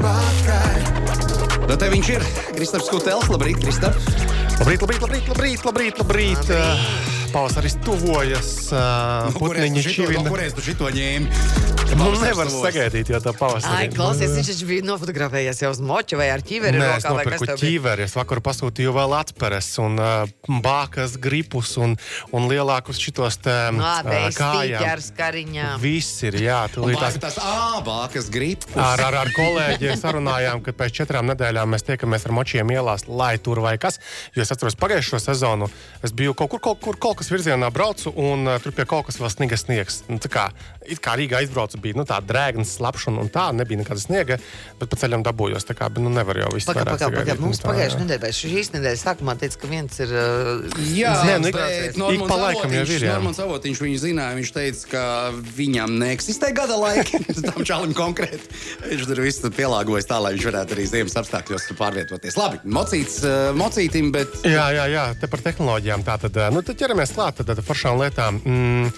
atpakaļ. Nu, te viņš ir. Kristaps Kutels, labrīt, Kristap. Labrīt, labrīt, labrīt, labrīt, labrīt, labrīt. labrīt. Pavasaris tuvojas, uh, No kurienes putniņi čivina. No kurienes tu šito ņēmi? Nu, nevar tuvojas. sagaidīt, jo tā pavasarī. Ai, klausies, viņš taču bija nofotografējies jau uz moča vai ar ķiveri Nē, es rokā. vai kas nopirku tev bija? ķīveri. Es vakar pasūtīju vēl atperes un uh, bākas gripus un, un lielākus šitos te uh, kājām. kariņā. Viss ir, jā, tās. tās ābākas gribas. Ar, ar, ar kolēģiem sarunājām, ka pēc četrām nedēļām mēs tiekamies ar močiem ielās, lai tur vai kas. Jo es atceros, pagājušo sezonu es biju kaut kur, kaut kur, kaut kas virzienā braucu, un uh, tur pie kaut kas vēl sniega sniegs. Nu, tā kā, kā Rīgā aizbraucu, bija nu, tā drēgnas, slapšs un, tā, nebija nekāda sniega, bet pa ceļam dabūjos. Tā kā nu, nevar jau viss Pagaid, vairāk pagaid, pagaid. sagaidīt, Mums tā, pagājušajā jā. nedēļā, vai šīs nedēļas sākumā teica, ka viens ir. Uh, Jā, Nē, nu, ik- ik pa laikam jau ir, jā. Normāls avotiņš viņu zināja. Viņš teica, ka viņam neeksistē gada laika. Tam čalim konkrēti. Viņš tur visu pielāgojas tā, lai viņš varētu arī ziemas apstākļos pārvietoties. Labi, mocīts uh, mocītim, bet Jā, jā, jā, te par tehnoloģijām. Tātad, nu, tad ķeramies klāt tad foršām lietām. Mm,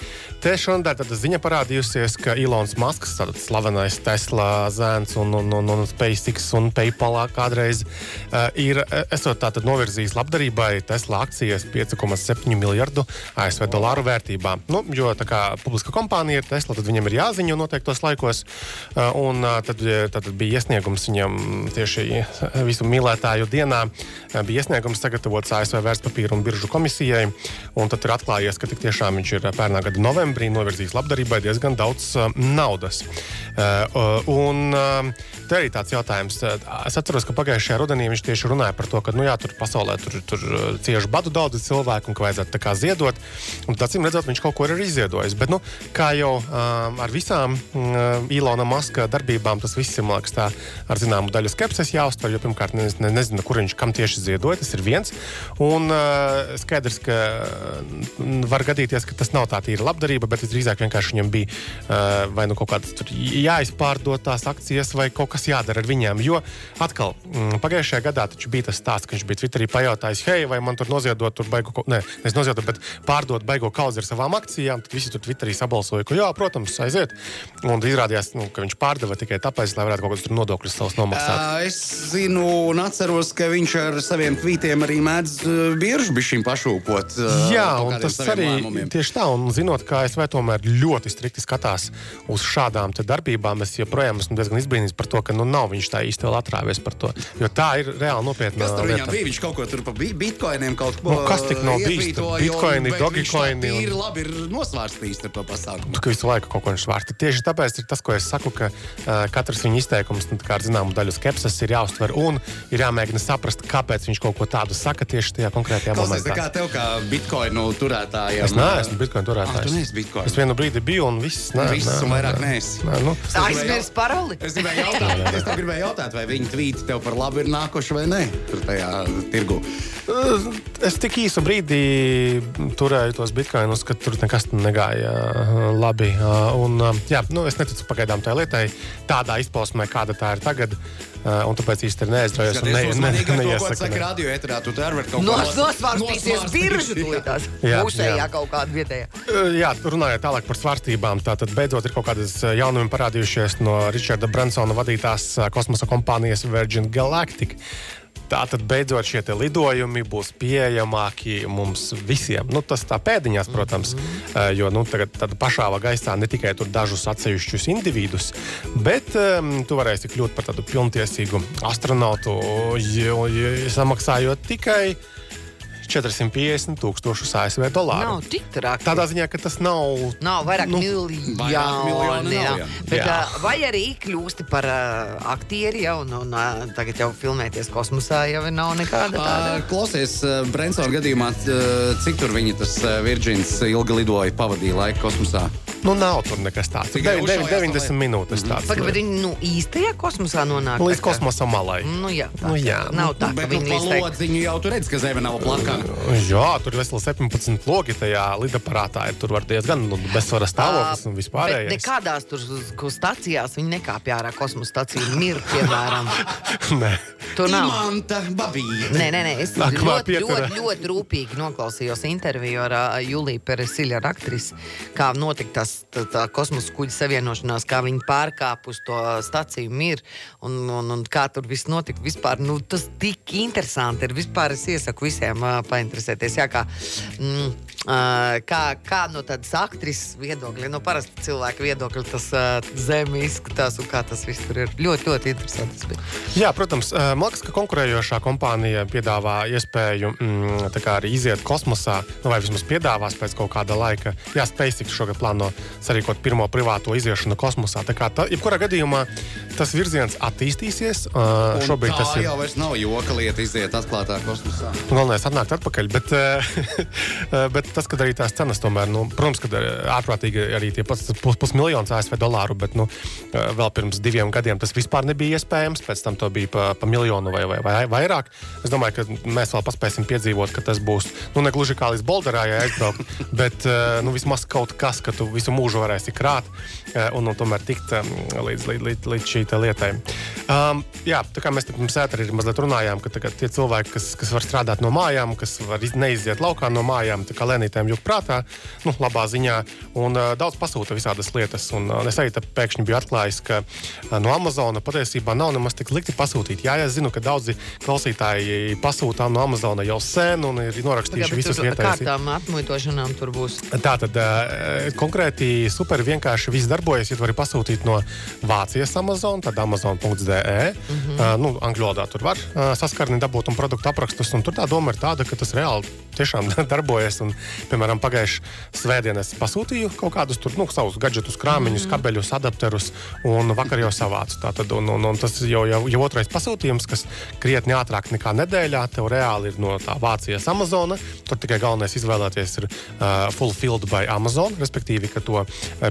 te tāda ziņa parādījusies, ka Ilons Masks, tāds slavenais Tesla zēns un, un, un, un SpaceX un PayPal kādreiz uh, ir eh, esot tātad novirzījis labdarībai Tesla akcijas 5,7 miljardu ASV dolāru vērtībā. Nu, jo tā kā publiska kompānija ir Tesla, tad viņam ir jāziņo noteiktos laikos. Uh, un uh, tad, tad bija iesniegums viņam tieši visu mīlētāju dienā. Uh, bija iesniegums sagatavots ASV vērtspapīru un biržu komisijai. Un tad ir atklājies, ka tik tiešām viņš ir pērnā gada novembrī novirzījis labdarībai diezgan daudz uh, naudas. Uh, uh, un te arī tāds jautājums. Es atceros, ka pagājušajā rudenī viņš tieši runāja par to, ka nu, jā, tur pasaulē tur, tur cieši badu daudz cilvēku un ka vajadzētu tā kā ziedot. Un tad, acīm redzot, viņš kaut ko ir izziedojis. Bet, nu, kā jau ar visām Ilona Maska darbībām, tas viss ir liekas, tā, ar zināmu daļu skepses jāuztver. Jo pirmkārt, ne, ne, nezinu, kur viņš kam tieši ziedoja. Tas ir viens. Un skaidrs, ka var gadīties, ka tas nav tā tīra labdarība, bet drīzāk vienkārši viņam bija uh, vai nu kaut kādas jāizpārdod tās akcijas, vai kaut kas jādara ar viņiem. Jo atkal, mm, pagājušajā gadā taču bija tas stāsts, ka viņš bija Twitterī pajautājis, hei, vai man tur noziedot, tur baigo, ne, nevis noziedot, bet pārdot baigo kaudzi ar savām akcijām. Tad visi tur Twitterī sabalsoja, ka jā, protams, aiziet. Un izrādījās, nu, ka viņš pārdeva tikai tāpēc, lai varētu kaut kādus nodokļus savus nomaksāt. uh, es zinu un atceros, ka viņš ar saviem tvītiem arī mēdz bieži šim pašūpot. Uh, Jā, un tas arī lēmumiem. tieši tā. Un zinot, ka ASV tomēr ļoti strikti skatās uz šādām darbībām, es joprojām esmu diezgan izbrīnīts par to, ka nu, nav viņš tā īsti vēl atrāvies par to. Jo tā ir reāli nopietna Kas tur viņam lieta. bija? Viņš kaut ko tur par bi- bitkoiniem kaut ko Nu, kas tik nav bijis? bitkoini, tā un- tīri labi ir nosvārstījis ar to pasākumu. ka visu laiku kaut ko viņš vārsta. Tieši tāpēc ir tas, ko es saku, ka uh, katrs viņa izteikums, nu, kā ar zināmu daļu skepses, ir jāuztver un ir jāmēģina saprast, kāpēc viņš kaut ko tādu saka tieši tajā konkrētajā Klausies, tā momentā. kā tev, kā bitkoinu turētājiem, Es neesmu bitkoinu Ah, tu turētājs. neesi bitkoinu. Es vienu brīdi biju un viss. Nē, Viss nē, un vairāk nē. Nē, nu, Aizmirst paroli. Es gribēju jautāt, es gribēju jautāt, vai viņi tvīti tev par labu ir nākuši vai nē, tur tajā tirgu. Es tik īsu brīdī turēju tos bitkoinus, ka tur nekas negāja uh, labi. Uh, Un, uh, jā, nu, es neticu pagaidām tajā lietai, tādā izpausmē, kāda tā ir tagad. Uh, un tāpēc īsti neaizdraujos. ar to, ko neiesaku, saka ne. radio eterā. Tu arī vari kaut ko Nos, nosvārstīsies nosvārstīsies, biržu jā. tūlītās. Jā, Pusējā jā. kaut kāda vietējā. Uh, Jā, runājot tālāk par svārstībām, tad beidzot ir kaut kādas uh, jaunumi parādījušies no Richarda Bransona vadītās kosmosa kompānijas Virgin Galactic. Tātad beidzot šie lidojumi būs pieejamāki mums visiem. Nu, tas tā pēdiņās, protams, uh, jo nu, tagad tāda pašāva gaisā ne tikai dažus atsevišķus individus, bet um, tu varēsi kļūt par tādu pilntiesīgu astronautu, jo, jo, samaksājot tikai 450 tūkstošus ASV dolāru. Nav tik traki. Tādā ziņā, ka tas nav. Nav vairāk Nu, nu, miljoni. nav, Jā. jā. Bet, Jā. uh, vai arī kļūsti par uh, aktieri jau, un, un uh, tagad jau filmēties kosmosā jau nav nekāda tāda. Ā, Klausies, Brensona gadījumā, ā, cik tur viņi tas ā, Virģins ilgi lidoja, pavadīja laiku kosmosā? Nu, nav tur nekas tāds. Tikai Devi- uzšaujās devi- tā 90 minūtes tāds. Pagaid, bet viņi nu, īstajā kosmosā nonāk. Nu, Līdz kā- kosmosa malai. Nu, jā, tā, Nu, jā, nav tā, ka Bet nu, viņi līdz lodziņu jau tur redz, ka zeme nav plakana. Jā, tur veseli 17 logi tajā lidaparātā. Ir, tur var diezgan nu, bezsvara stāvoklis un Bet vispārējais. nekādās tur stacijās viņi nekāpj ārā kosmosa stācijā. Mir, piemēram. Nē, Tu nav. Imanta Babīte. Nē, nē, nē, es Nā, kamēr ļoti, pieturē. ļoti, ļoti rūpīgi noklausījos interviju ar uh, Juliju Peresiļu, ar aktrisi, kā notika tas tā, tā kosmosa kuģa savienošanās, kā viņi pārkāpa uz to staciju miru un, un, un kā tur viss notika. Vispār, nu, tas tik interesanti ir. Vispār es iesaku visiem uh, painteresēties. Jā, kā, mm, uh, kā, kā no tādas aktrises viedokļa, no parasta cilvēka viedokļa tas uh, zemi izskatās un kā tas viss tur ir. Ļoti, ļoti interesanti. Jā, protams, eh, man liekas, ka konkurējošā kompānija piedāvā iespēju mm, arī iziet kosmosā, nu, vai vismaz piedāvās pēc kaut kāda laika. Jā, SpaceX šogad plāno sarīkot pirmo privāto iziešanu kosmosā. Tā kā tā, jebkurā gadījumā tas virziens attīstīsies. Uh, šobrīd tas ir. jau nav joka lieta iziet atklātā kosmosā. Galvenais ir atnākt atpakaļ, bet, eh, bet tas, ka arī tās cenas, tomēr, nu, protams, ka ārprātīgi arī tie pats pus, pusmiljons ASV dolāru, bet nu, vēl pirms diviem gadiem tas vispār nebija iespējams. Pēc tam to bija pa, pa miljonu vai, vai, vai vairāk. Es domāju, ka mēs vēl paspēsim piedzīvot, ka tas būs nu, ne gluži kā līdz Bolderā aizbraukt, bet eh, nu, vismaz kaut kas, ka tu visu mūžu varēsi krāt un, un tomēr tikt eh, līdz, līdz, līdz, līdz šī te lietai. Um, jā, tā kā mēs pirms ētera arī mazliet runājām, ka tagad tie cilvēki, kas, kas var strādāt no mājām, kas var iz- neiziet laukā no mājām, tā kā lēnītēm jūg prātā, nu, labā ziņā, un uh, daudz pasūta visādas lietas. Un, uh, es arī pēkšņi biju atklājis, ka uh, no Amazona patiesībā nav nemaz tik slikti pasūtīt. Jā, es zinu, ka daudzi klausītāji pasūtām no Amazona jau sen un ir norakstījuši visas Tur vietējas. kārtām atmuitošanām tur būs. Tā tad uh, konkrēti super vienkārši viss darbojas. Ja tu vari pasūtīt no Vācijas Amazon, tad amazon.de. Mm -hmm. uh, nu, angļu valodā tur var uh, saskarni dabūt un produktu aprakstus. Un tur tā doma ir tāda, ka tas reāli tiešām darbojas. Un, piemēram, pagājušā svētdienā es pasūtīju kaut kādus tur, nu, savus gadgetus, krāmiņus, mm kabeļus, adapterus, un vakar jau savācu. Tātad, un, un, un tas jau, jau, jau otrais pasūtījums, kas krietni ātrāk nekā nedēļā, tev reāli ir no tā Vācijas Amazona. Tur tikai galvenais izvēlēties ir uh, fulfilled by Amazon, respektīvi, ka to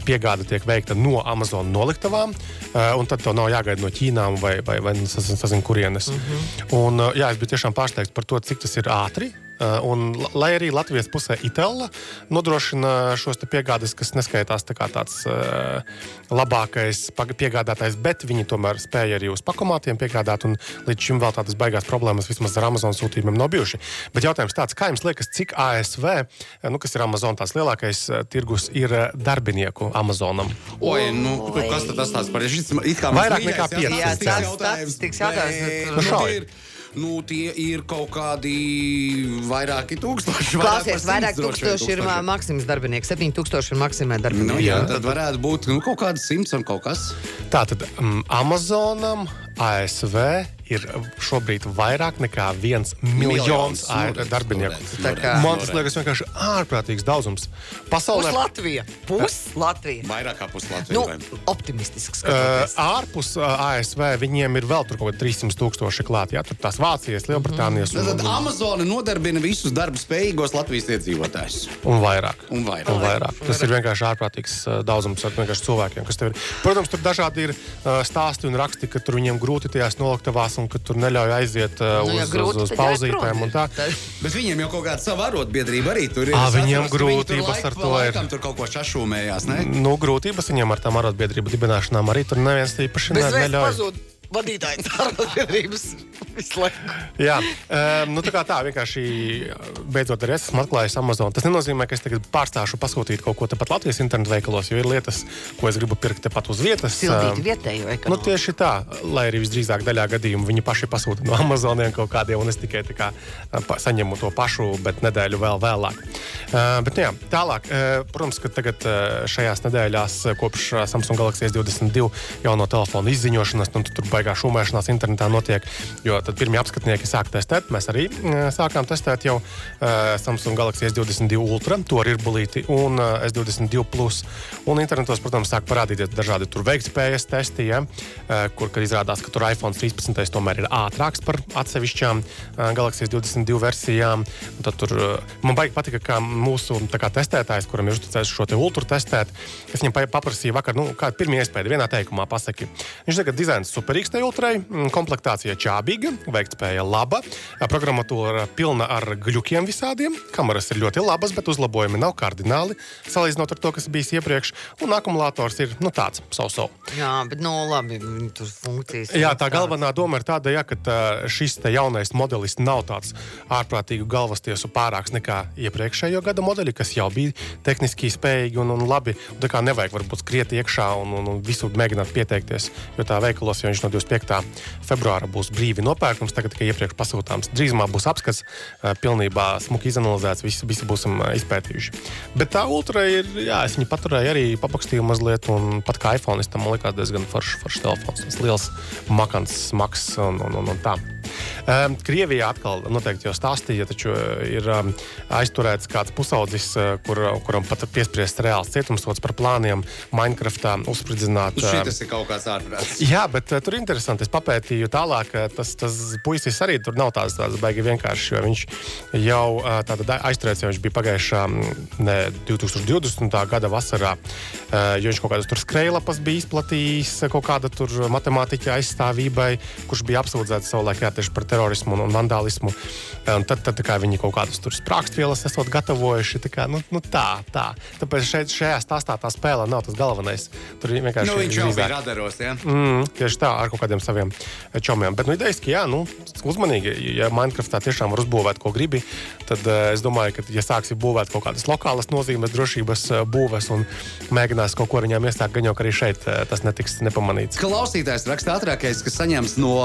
piegāde tiek veikta no Amazon noliktavām, uh, un tad tev nav jāgaida no Ķīnām vai, vai, vai sazin, sazin kurienes. Mm -hmm. un, uh, jā, es biju tiešām pārsteigts par to, cik tas ir ātri. Uh, un, la- lai arī Latvijas pusē Itālijā nodrošina šos piegādes, kas neskaitās tā kā tāds uh, labākais piegādātājs, bet viņi tomēr spēja arī uz pakomātiem piegādāt. Līdz šim vēl tādas baigās problēmas vismaz ar Amazon sūtījumiem nav bijuši. Bet jautājums tāds, kā jums liekas, cik ASV, uh, nu, kas ir Amazon tās lielākais tirgus, ir darbinieku Amazonam? Oi, nu, tu, kas tas tāds par it kā Vairāk nekā mīļais pieci. Jā, statistikas tas jautājums, statistikas jautājums, bet, nu, nu, šauj. Nu, tie ir kaut kādi vairāki tūkstoši. Klausies, vairāk droši vien tūkstoši ir tūkstoši. maksimums darbinieki, 7000 ir maksimē Nu, darbinieki. jā, tad varētu būt nu, kaut kāds simts un kaut kas. Tātad um, Amazonam ASV ir šobrīd vairāk nekā viens miljons Miljons, nu, darbinieku. Tā kā- Man tas liekas vienkārši ārprātīgs daudzums. Pus Pasaulē Latvija. Pus Latvija. Vairāk kā puslatvijas. Nu, Nu, optimistisks. Uh, ārpus uh, ASV viņiem ir vēl tur kaut kādi 300 tūkstoši klāt. Jā, tur tās Vācijas, Lielbritānijas un, Tad un, Amazona nodarbina visus darba spējīgos Latvijas iedzīvotājus. un vairāk. Un vairāk. Un vairāk. Tas ir vienkārši ārprātīgs daudzums vienkārši cilvēkiem, kas tur ir. Protams, tur dažādi ir uh, stāsti un raksti, ka tur viņiem grūti tajās noliktavās un ka tur neļauj aiziet uh, Nu, uz, grūti, uz, uz pauzītēm. Bet viņiem jau kaut kāda sava arotbiedrība arī tur ir. Es viņiem atceros, viņi grūtības laiku ar to ir. laikam Tur kaut ko šašūmējās, ne? Nu, grūtības viņam ar tām arotbiedrību dibināšanām arī tur neviens īpaši ne, neļauj. pazūd vadītājs arotbiedrības visu laiku. Jā, um, nu tā kā tā vienkārši beidzot arī es esmu atklājis Amazon. Tas nenozīmē, ka es tagad pārstāšu pasūtīt kaut ko tepat Latvijas internetu veikalos, jo ir lietas, ko es gribu pirkt tepat uz vietas. Sildīt Um, vietējo Nu, ekonomiku. tieši tā, lai arī visdrīzāk daļā gadījumu viņi paši pasūta no Amazoniem kaut kādiem, un es tikai tā kā, pa- saņemu to pašu, bet nedēļu vēl vēlāk. Uh, bet, nu, jā, tālāk, uh, protams, ka tagad uh, šajās nedēļās, kopš Samsung Galaxy S22 jauno telefonu izziņošanas, nu, tur baigā šūmēšanās internetā notiek, jo tad pirmie apskatnieki sāk testēt. Mēs arī uh, sākām testēt jau uh, Samsung Galaxy S22 Ultra, to ir bulīti, un uh, S22 Plus. Un internetos, protams, sāk parādīties dažādi tur veiktspējas testi, ja, uh, kur izrādās, ka tur iPhone 13 tomēr ir ātrāks par atsevišķām Galaxy S22 versijām. Tad tur, man baigi patika, kā mūsu kā testētājs, kuram ir uzticēts šo te Ultra testēt, es viņam pa- paprasīju vakar, nu, kāda pirmie iespēja vienā teikumā pasaki. Viņš saka, ka dizains superīgs tai Ultrai, mm, komplektācija čābīga, veiktspēja laba, programmatūra pilna ar gļukiem visādiem, kameras ir ļoti labas, bet uzlabojumi nav kardināli salīdzinot ar to, kas bijis iepriekš, un akumulators ir nu, tāds so-so. Jā, bet nu, labi, tur funkcijas. Jā, tā galvenā doma ir tāda, ja, ka šis jaunais modelis nav tāds ārprātīgu galvastiesu pārāks nekā iepriekšējo gada modeļi, kas jau bija tehniski spējīgi un, un labi. Tā kā nevajag varbūt skriet iekšā un, un, un visur mēģināt pieteikties, jo tā veikalos jau viņš no 25. februāra būs brīvi nopērkams, tagad tikai iepriekš pasūtāms. Drīzumā būs apskats, pilnībā smuki izanalizēts, visi, visi būsim izpētījuši. Bet tā ultra ir, jā, es viņu paturēju arī papakstīju mazliet, un pat kā iPhone, tam man likās diezgan foršs forš telefons. Tas liels, makants, smags un, un, un, un tā. Um, Krievijā atkal noteikti jau stāstīja, taču ir um, aizturēts kāds pusaudzis, kur, kuram pat piespriezt reāls cietumsots par plāniem Minecraftā uzspridzināt. Nu, šis ir kaut kāds ārprāts. Jā, bet uh, tur interesanti. Es papētīju tālāk, tas, tas puisis arī tur nav tāds, tāds baigi vienkārši, jo viņš jau uh, tādā aizturēts, jo viņš bija pagājušā ne, 2020. gada vasarā, uh, jo viņš kaut kādas tur skrejlapas bija izplatījis kaut kāda tur matemātiķa aizstāvībai, kurš bija apsūdzēts savulaik tieši par terorismu un, un vandālismu. Un tad, tad kā, viņi kaut kādas tur sprāgstvielas esat gatavojuši. Tā, kā, nu, nu, tā, tā. Tāpēc šeit, šajā stāstā tā spēle nav tas galvenais. Tur vienkārši nu, viņš jau bija radaros. Ja? Mm, tieši tā, ar kaut kādiem saviem čomiem. Bet, nu, idejaski, jā, nu, uzmanīgi. Ja Minecraftā tiešām var uzbūvēt, ko gribi, tad uh, es domāju, ka, ja sāksi būvēt kaut kādas lokālas nozīmes, drošības uh, būves un mēģinās kaut ko viņām iesākt, gan jau arī šeit tas netiks nepamanīts. Klausītājs raksta ātrākais, kas saņems no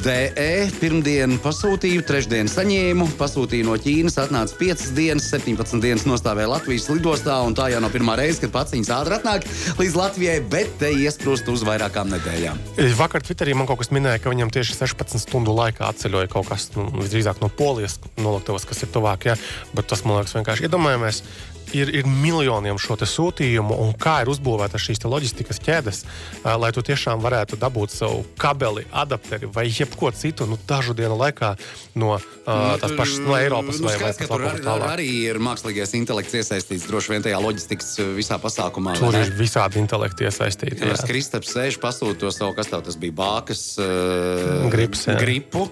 Amazon.de pirmdien pasūtīju, trešdien saņēmu, pasūtīju no Ķīnas, atnāca 5 dienas, 17 dienas nostāvēja Latvijas lidostā, un tā jau nav pirmā reize, kad paciņas ātri atnāk līdz Latvijai, bet te iesprūst uz vairākām nedēļām. Vakar Twitterī man kaut kas minēja, ka viņam tieši 16 stundu laikā atceļoja kaut kas nu, visdrīzāk no Polijas noliktavas, kas ir tuvāk, ja? bet tas man liekas vienkārši iedomājamies ir, ir miljoniem šo sūtījumu, un kā ir uzbūvēta šīs loģistikas ķēdes, lai tu tiešām varētu dabūt savu kabeli, adapteri vai jebko citu nu, dažu dienu laikā no tās pašas no Eiropas. Nu, vai, skaidrs, vai tur arī, tālāk. arī ir mākslīgais intelekts iesaistīts droši vien tajā loģistikas visā pasākumā. Tur ir visādi intelekti iesaistīti. Jā, Kristaps sēž pasūta to savu, kas tev tas bija, bākas uh, Grips, gripu.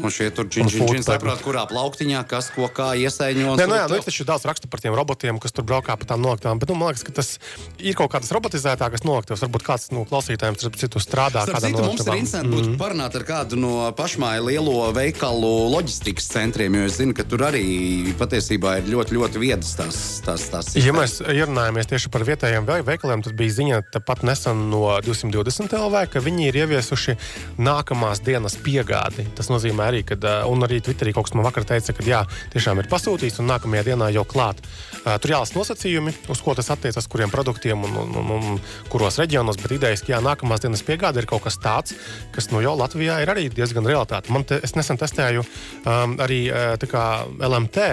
Un šie tur čīņķi saprot, kurā plauktiņā, kas ko kā iesaiņo. Nē, jā, nu, ir taču daudz rakstu par tiem robotiem, kas tur braukā pa tām noliktām. Bet nu, man liekas, ka tas ir kaut kādas robotizētākas noliktavas. Varbūt kāds no nu, klausītājiem tur citu strādā. Starp citu, mums ir interesanti mm. parunāt ar kādu no pašmāju lielo veikalu loģistikas centriem, jo es zinu, ka tur arī patiesībā ir ļoti, ļoti viedas tās, tās, tās. Ja mēs ierunājamies tieši par vietējiem veikaliem, tad bija ziņa pat nesen no 220 LV, ka viņi ir ieviesuši nākamās dienas piegādi. Tas nozīmē arī, kad, un arī Twitterī kaut kas man vakar teica, ka jā, tiešām ir pasūtīts un nākamajā dienā jau klāt. Tur jālas nosacījumi, uz ko tas attiecas, kuriem produktiem un, un, un, un kuros reģionos, bet idejas, ka jā, nākamās dienas piegāde ir kaut kas tāds, kas nu jau Latvijā ir arī diezgan realitāte. Man te, es nesen testēju um, arī kā, LMT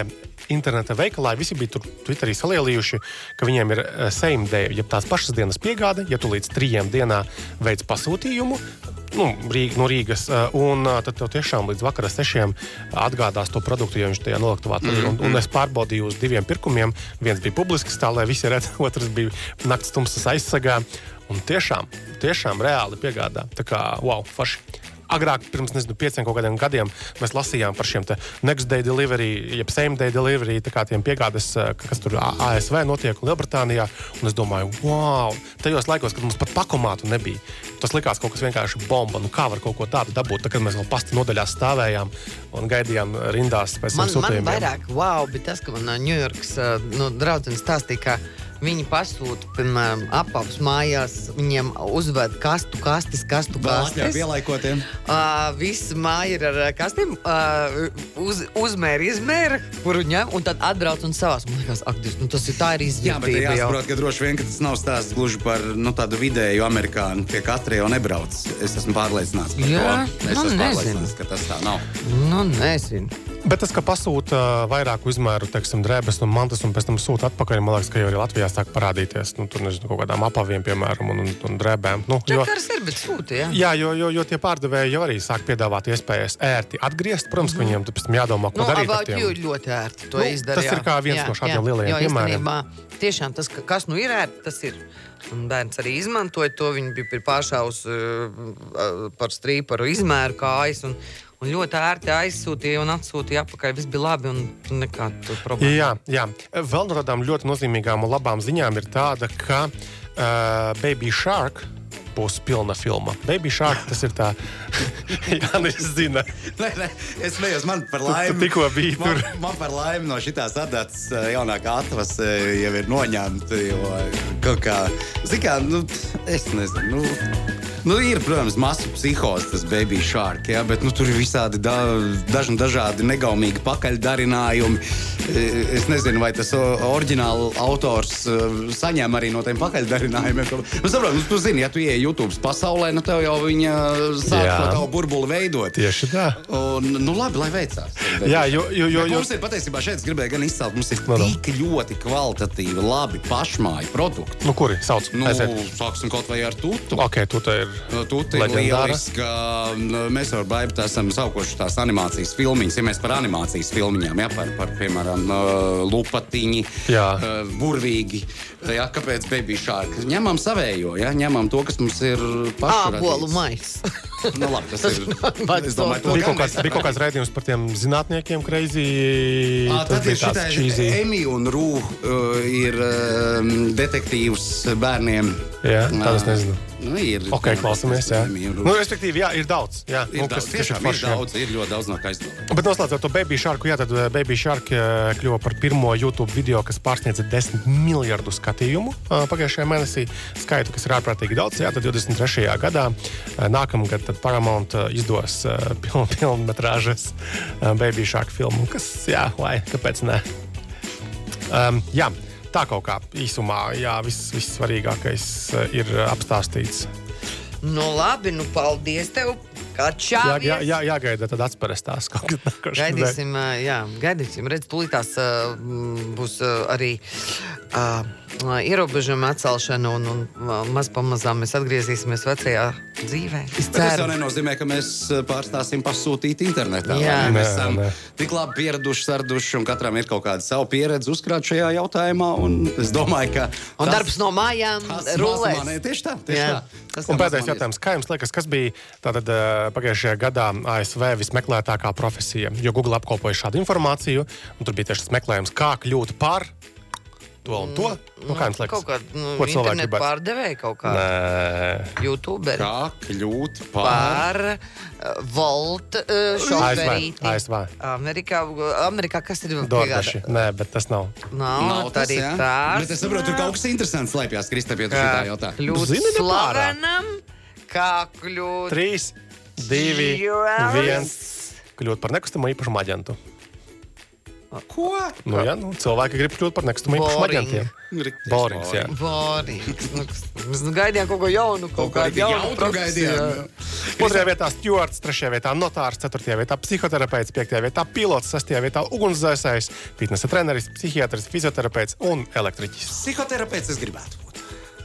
interneta veikalā visi bija tur Twitterī salielījuši, ka viņiem ir same day, ja tās pašas dienas piegāde, ja tu līdz trijiem dienā veids pasūtījumu, nu, Rīga, no Rīgas. Eh, un eh, tad tev tiešām līdz vakara sešiem atgādās to produktu, jo viņš tajā noliktavā tur ir. Mm -hmm. un, un es pārbaudīju uz diviem pirkumiem. Viens bija publisks, tā lai visi redz, otrs bija naktas tumsas aizsargā. Un tiešām, tiešām reāli piegādā. Tā kā, wow, faši agrāk, pirms nezinu, pieciem gadiem, mēs lasījām par šiem next day delivery, jeb same day delivery, kā tiem piegādes, eh, kas tur ASV notiek un Lielbritānijā. Un es domāju, wow, tajos laikos, kad mums pat pakomātu nebija, tas likās kaut kas vienkārši bomba. Nu, kā var kaut ko tādu dabūt, tad, kad mēs vēl pasta nodaļā stāvējām un gaidījām rindās pēc tam sūtījumiem? Man vairāk, wow, bet tas, ka man Ņujorkas uh, nu, draudzene stāstīja, ka Viņi pasūta, piemēram, apavus mājās, viņiem uzved kastu, kastes, kastu kastes. Jā, pielaikotiem. Uh, viss māja ir ar kastiem. Uh, uz, uzmēra, izmēra, kuru ņem, un tad atbrauc un savās. Man liekas, ak, nu, tas ir tā ir izjūta. Jā, bet jāsaprot, ka droši vien ka tas nav stāsts gluži par nu, tādu vidēju amerikāņu, pie katra jau nebrauc. Es esmu pārliecināts par Jā, to. Es nu, esmu pārliecināts, ka tas tā nav. Nu, nezinu. Bet tas, ka pasūta vairāku izmēru, teiksim, drēbes un mantas, un pēc tam sūta atpakaļ, man liekas, ka jau arī Latvijā sāk parādīties. Nu, tur nezinu, kaut kādām apaviem, piemēram, un, un, un drēbēm. Nu, Jo... ir, bet sūta, jā. jā, jo, jo, jo tie pārdevēji jau arī sāk piedāvāt iespējas ērti atgriezt. Protams, ka viņiem tad pēc tam jādomā, ko Nu, darīt. you ļoti ērti to Nu, izdarīt. tas ir kā viens no šādiem lielajiem jo, piemēriem. īstenībā Tiešām tas, ka, kas nu ir ērti, tas ir. Un bērns arī izmantoja to. Viņa bija pie pāršaus uh, par strīparu izmēru kājas. Un, un ļoti ērti aizsūtīja un atsūtīja atpakaļ. Viss bija labi un nekāda problēma. Jā, jā. Vēl no tādām ļoti nozīmīgām un labām ziņām ir tāda, ka uh, Baby Shark būs pilna filma. Baby Shark tas ir tā, Jā, nu, es zinu. Nē, nē, es smējos, man par tu laimi. tikko biji Man, tur. man par laimi no šīs adatas eh, jaunākā atvasa jau ir noņemta. Jo kaut kā, zin kā, nu, es nezinu. Nu, Nu, ir, protams, masu psihoze, tas baby shark, ja, bet nu, tur ir visādi da, dažni dažādi negaumīgi pakaļdarinājumi. E, Es nezinu, vai tas oriģināla autors eh, saņem arī no tiem pakaļdarinājumiem. Nu, saprot, nu, tu zini, ja tu ieej YouTube pasaulē, nu tev jau viņa sāk Jā. to tavu burbuli veidot. Tieši tā. Un, nu, labi, lai veicās. Jā, jo, jo, jo, jo Mums ir patiesībā šeit, es gribēju gan izcelt, mums ir Nu, nu. tik ļoti kvalitatīvi, labi pašmāju produkti. nu, kuri sauc? Nu, Aiziet. sāksim kaut vai ar tutu. Ok, tu te ir. Tu te Leģendāra. lieliska, n- mēs ar Baibu esam saukuši tās animācijas filmiņas, ja mēs par animācijas filmiņām, ja, par, par piemēram, uh, lupatiņi, Jā. uh, burvīgi, ja, kāpēc Baby Shark? Ņemam savējo, ja, ņemam to, kas mums ir pašu Ābolu radīts. Nu, labi, tas ir. Vajag es domāju, to Bija kaut, kāds, bija kaut kāds raidījums par tiem zinātniekiem, crazy. Ā, Tas Tad ir tāds šī Emīļa un Rūka uh, ir um, detektīvs bērniem. Jā, tādas nezinu. Nu, ir, Ok, klausamies. Jā. Emīļa un Nu, respektīvi, jā, ir daudz. Jā, Ir nu, daudz, kas- kas tiešām ir forši, jā. daudz, ir ļoti daudz no kā izdomāt. Bet noslēdzot to Baby Sharku, jā, tad eh, Baby Shark eh, kļuva par pirmo YouTube video, kas pārsniedza 10 miljardu skatījumu pagājušajā mēnesī. Skaitu, kas ir ārprātīgi daudz. Jā, tad 23. gadā nākamgad tad Paramount eh, izdos eh, piln, pilnmetrāžas eh, Baby Shark filmu, kas, jā, vai, kāpēc ne? Um, jā, tā kaut kā īsumā, jā, viss, viss svarīgākais ir apstāstīts. Nu, labi, nu, paldies tev. Jā, jā, jā, jāgaida, tad atspērstās kaut kas nākošais. Gaidīsim, jā, gaidīsim. Redz, tūlītās uh, būs uh, arī uh, ierobežojuma atcelšana, un, un maz pamazām mēs atgriezīsimies vecajā dzīvē. Tas jau nenozīmē, ka mēs pārstāsim pasūtīt internetā. Jā. ne? Mēs Nē, esam nē. tik labi pieraduši, sarduši, un katram ir kaut kāda sava pieredze uzkrāt šajā jautājumā. un Es domāju, ka un darbs no mājām tas ne, Tieši tā, tieši Jā. tā. Tas Un pēdējais jautājums, kā jums liekas, kas bija tātad, pagājušajā gadā ASV vismeklētākā profesija? Jo Google apkopoja šādu informāciju, un tur bija tieši tas meklējums, kā kļūt par to un to. Nu, kā jums liekas? Kaut kāda nu, Ko cilvēki gribētu? pārdevēja, kaut kāda Nē, YouTuber. Kā kļūt par Par uh, Volt uh, šoferīti. ASV. Amerikā, Amerikā kas ir Dordaši. Nē, bet tas nav. Nav, Nav tā tas, arī tāds. Bet es saprotu, tur kaut kas interesants slēpjas, Kristap, ja tu šitā jautā. Kļūt Zini, slavenam, kā kļūt. Trīs, divi, viens. Kļūt par nekustamo īpašumu aģentu. Ko? Nu, jā, nu, cilvēki grib kļūt par aģentiem. Riktīgs Borings, jā. Borings. Nu, nu gaidījām kaut ko jaunu, kaut, Kaut kādu jaunu gaidījām. Otrajā vietā stewards, trešajā vietā notārs, ceturtajā vietā psihoterapeits, piektajā vietā pilots, sestajā vietā ugunsdzēsējs, fitnesa treneris, psihiatrs, fizioterapeits un elektriķis. Psihoterapeits es gribētu.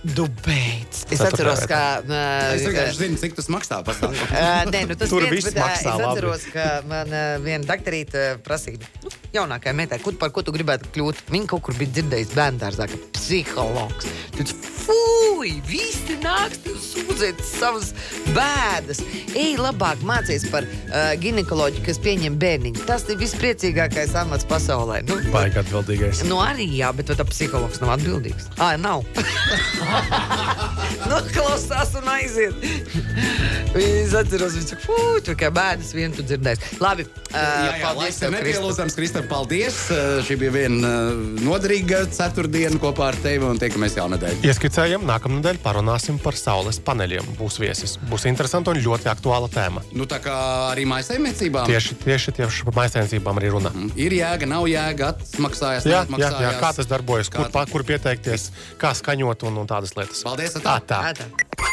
Dubēts. Es atceros, ka. Es uh, vienkārši zinu, cik tas maksā. Uh, nē, nu tas Tur viens, viss maksā Es labi. atceros, ka man uh, viena doktorīte uh, prasīja, nu, jaunākajai meitai, kur, par ko tu gribētu kļūt. Viņa kaut kur bija dzirdējusi bērnu dārzā, ka psihologs. Tad, fuj, visi nāks sūdzēt savas bēdas. Ej, labāk mācies par uh, ginekoloģiju, kas pieņem bērniņu. Tas ir vispriecīgākais amats pasaulē. Nu, Baigi atbildīgais. Nu, arī jā, bet tā psihologs nav atbildīgs? Ah, nav. nu, klausās un aiziet. Es atceros, viņš saka, fuck, tu kā bērns vienu tu dzirdēsi. Labi, uh, Jā, jā, paldies laiks ir tev, Krista. Paldies. Uh, Šī bija viena uh, noderīga ceturtdiena kopā ar tevi un tiekamies jau nedēļu. Ieskicējam, nākamā nedēļa parunāsim par saules paneļiem. Būs viesis. Būs interesanta un ļoti aktuāla tēma. Nu, tā kā arī maisaimniecībām. Tieši, tieši, tieši par maisiņcībām arī runa. Ir jēga, nav jēga, atmaksājas, Jā, jā, jā, kā tas darbojas, Kā kur, pa- kur pieteikties, kā skaņot un, un tādas lietas. Paldies! atā. Tā, tā. Tā, tā.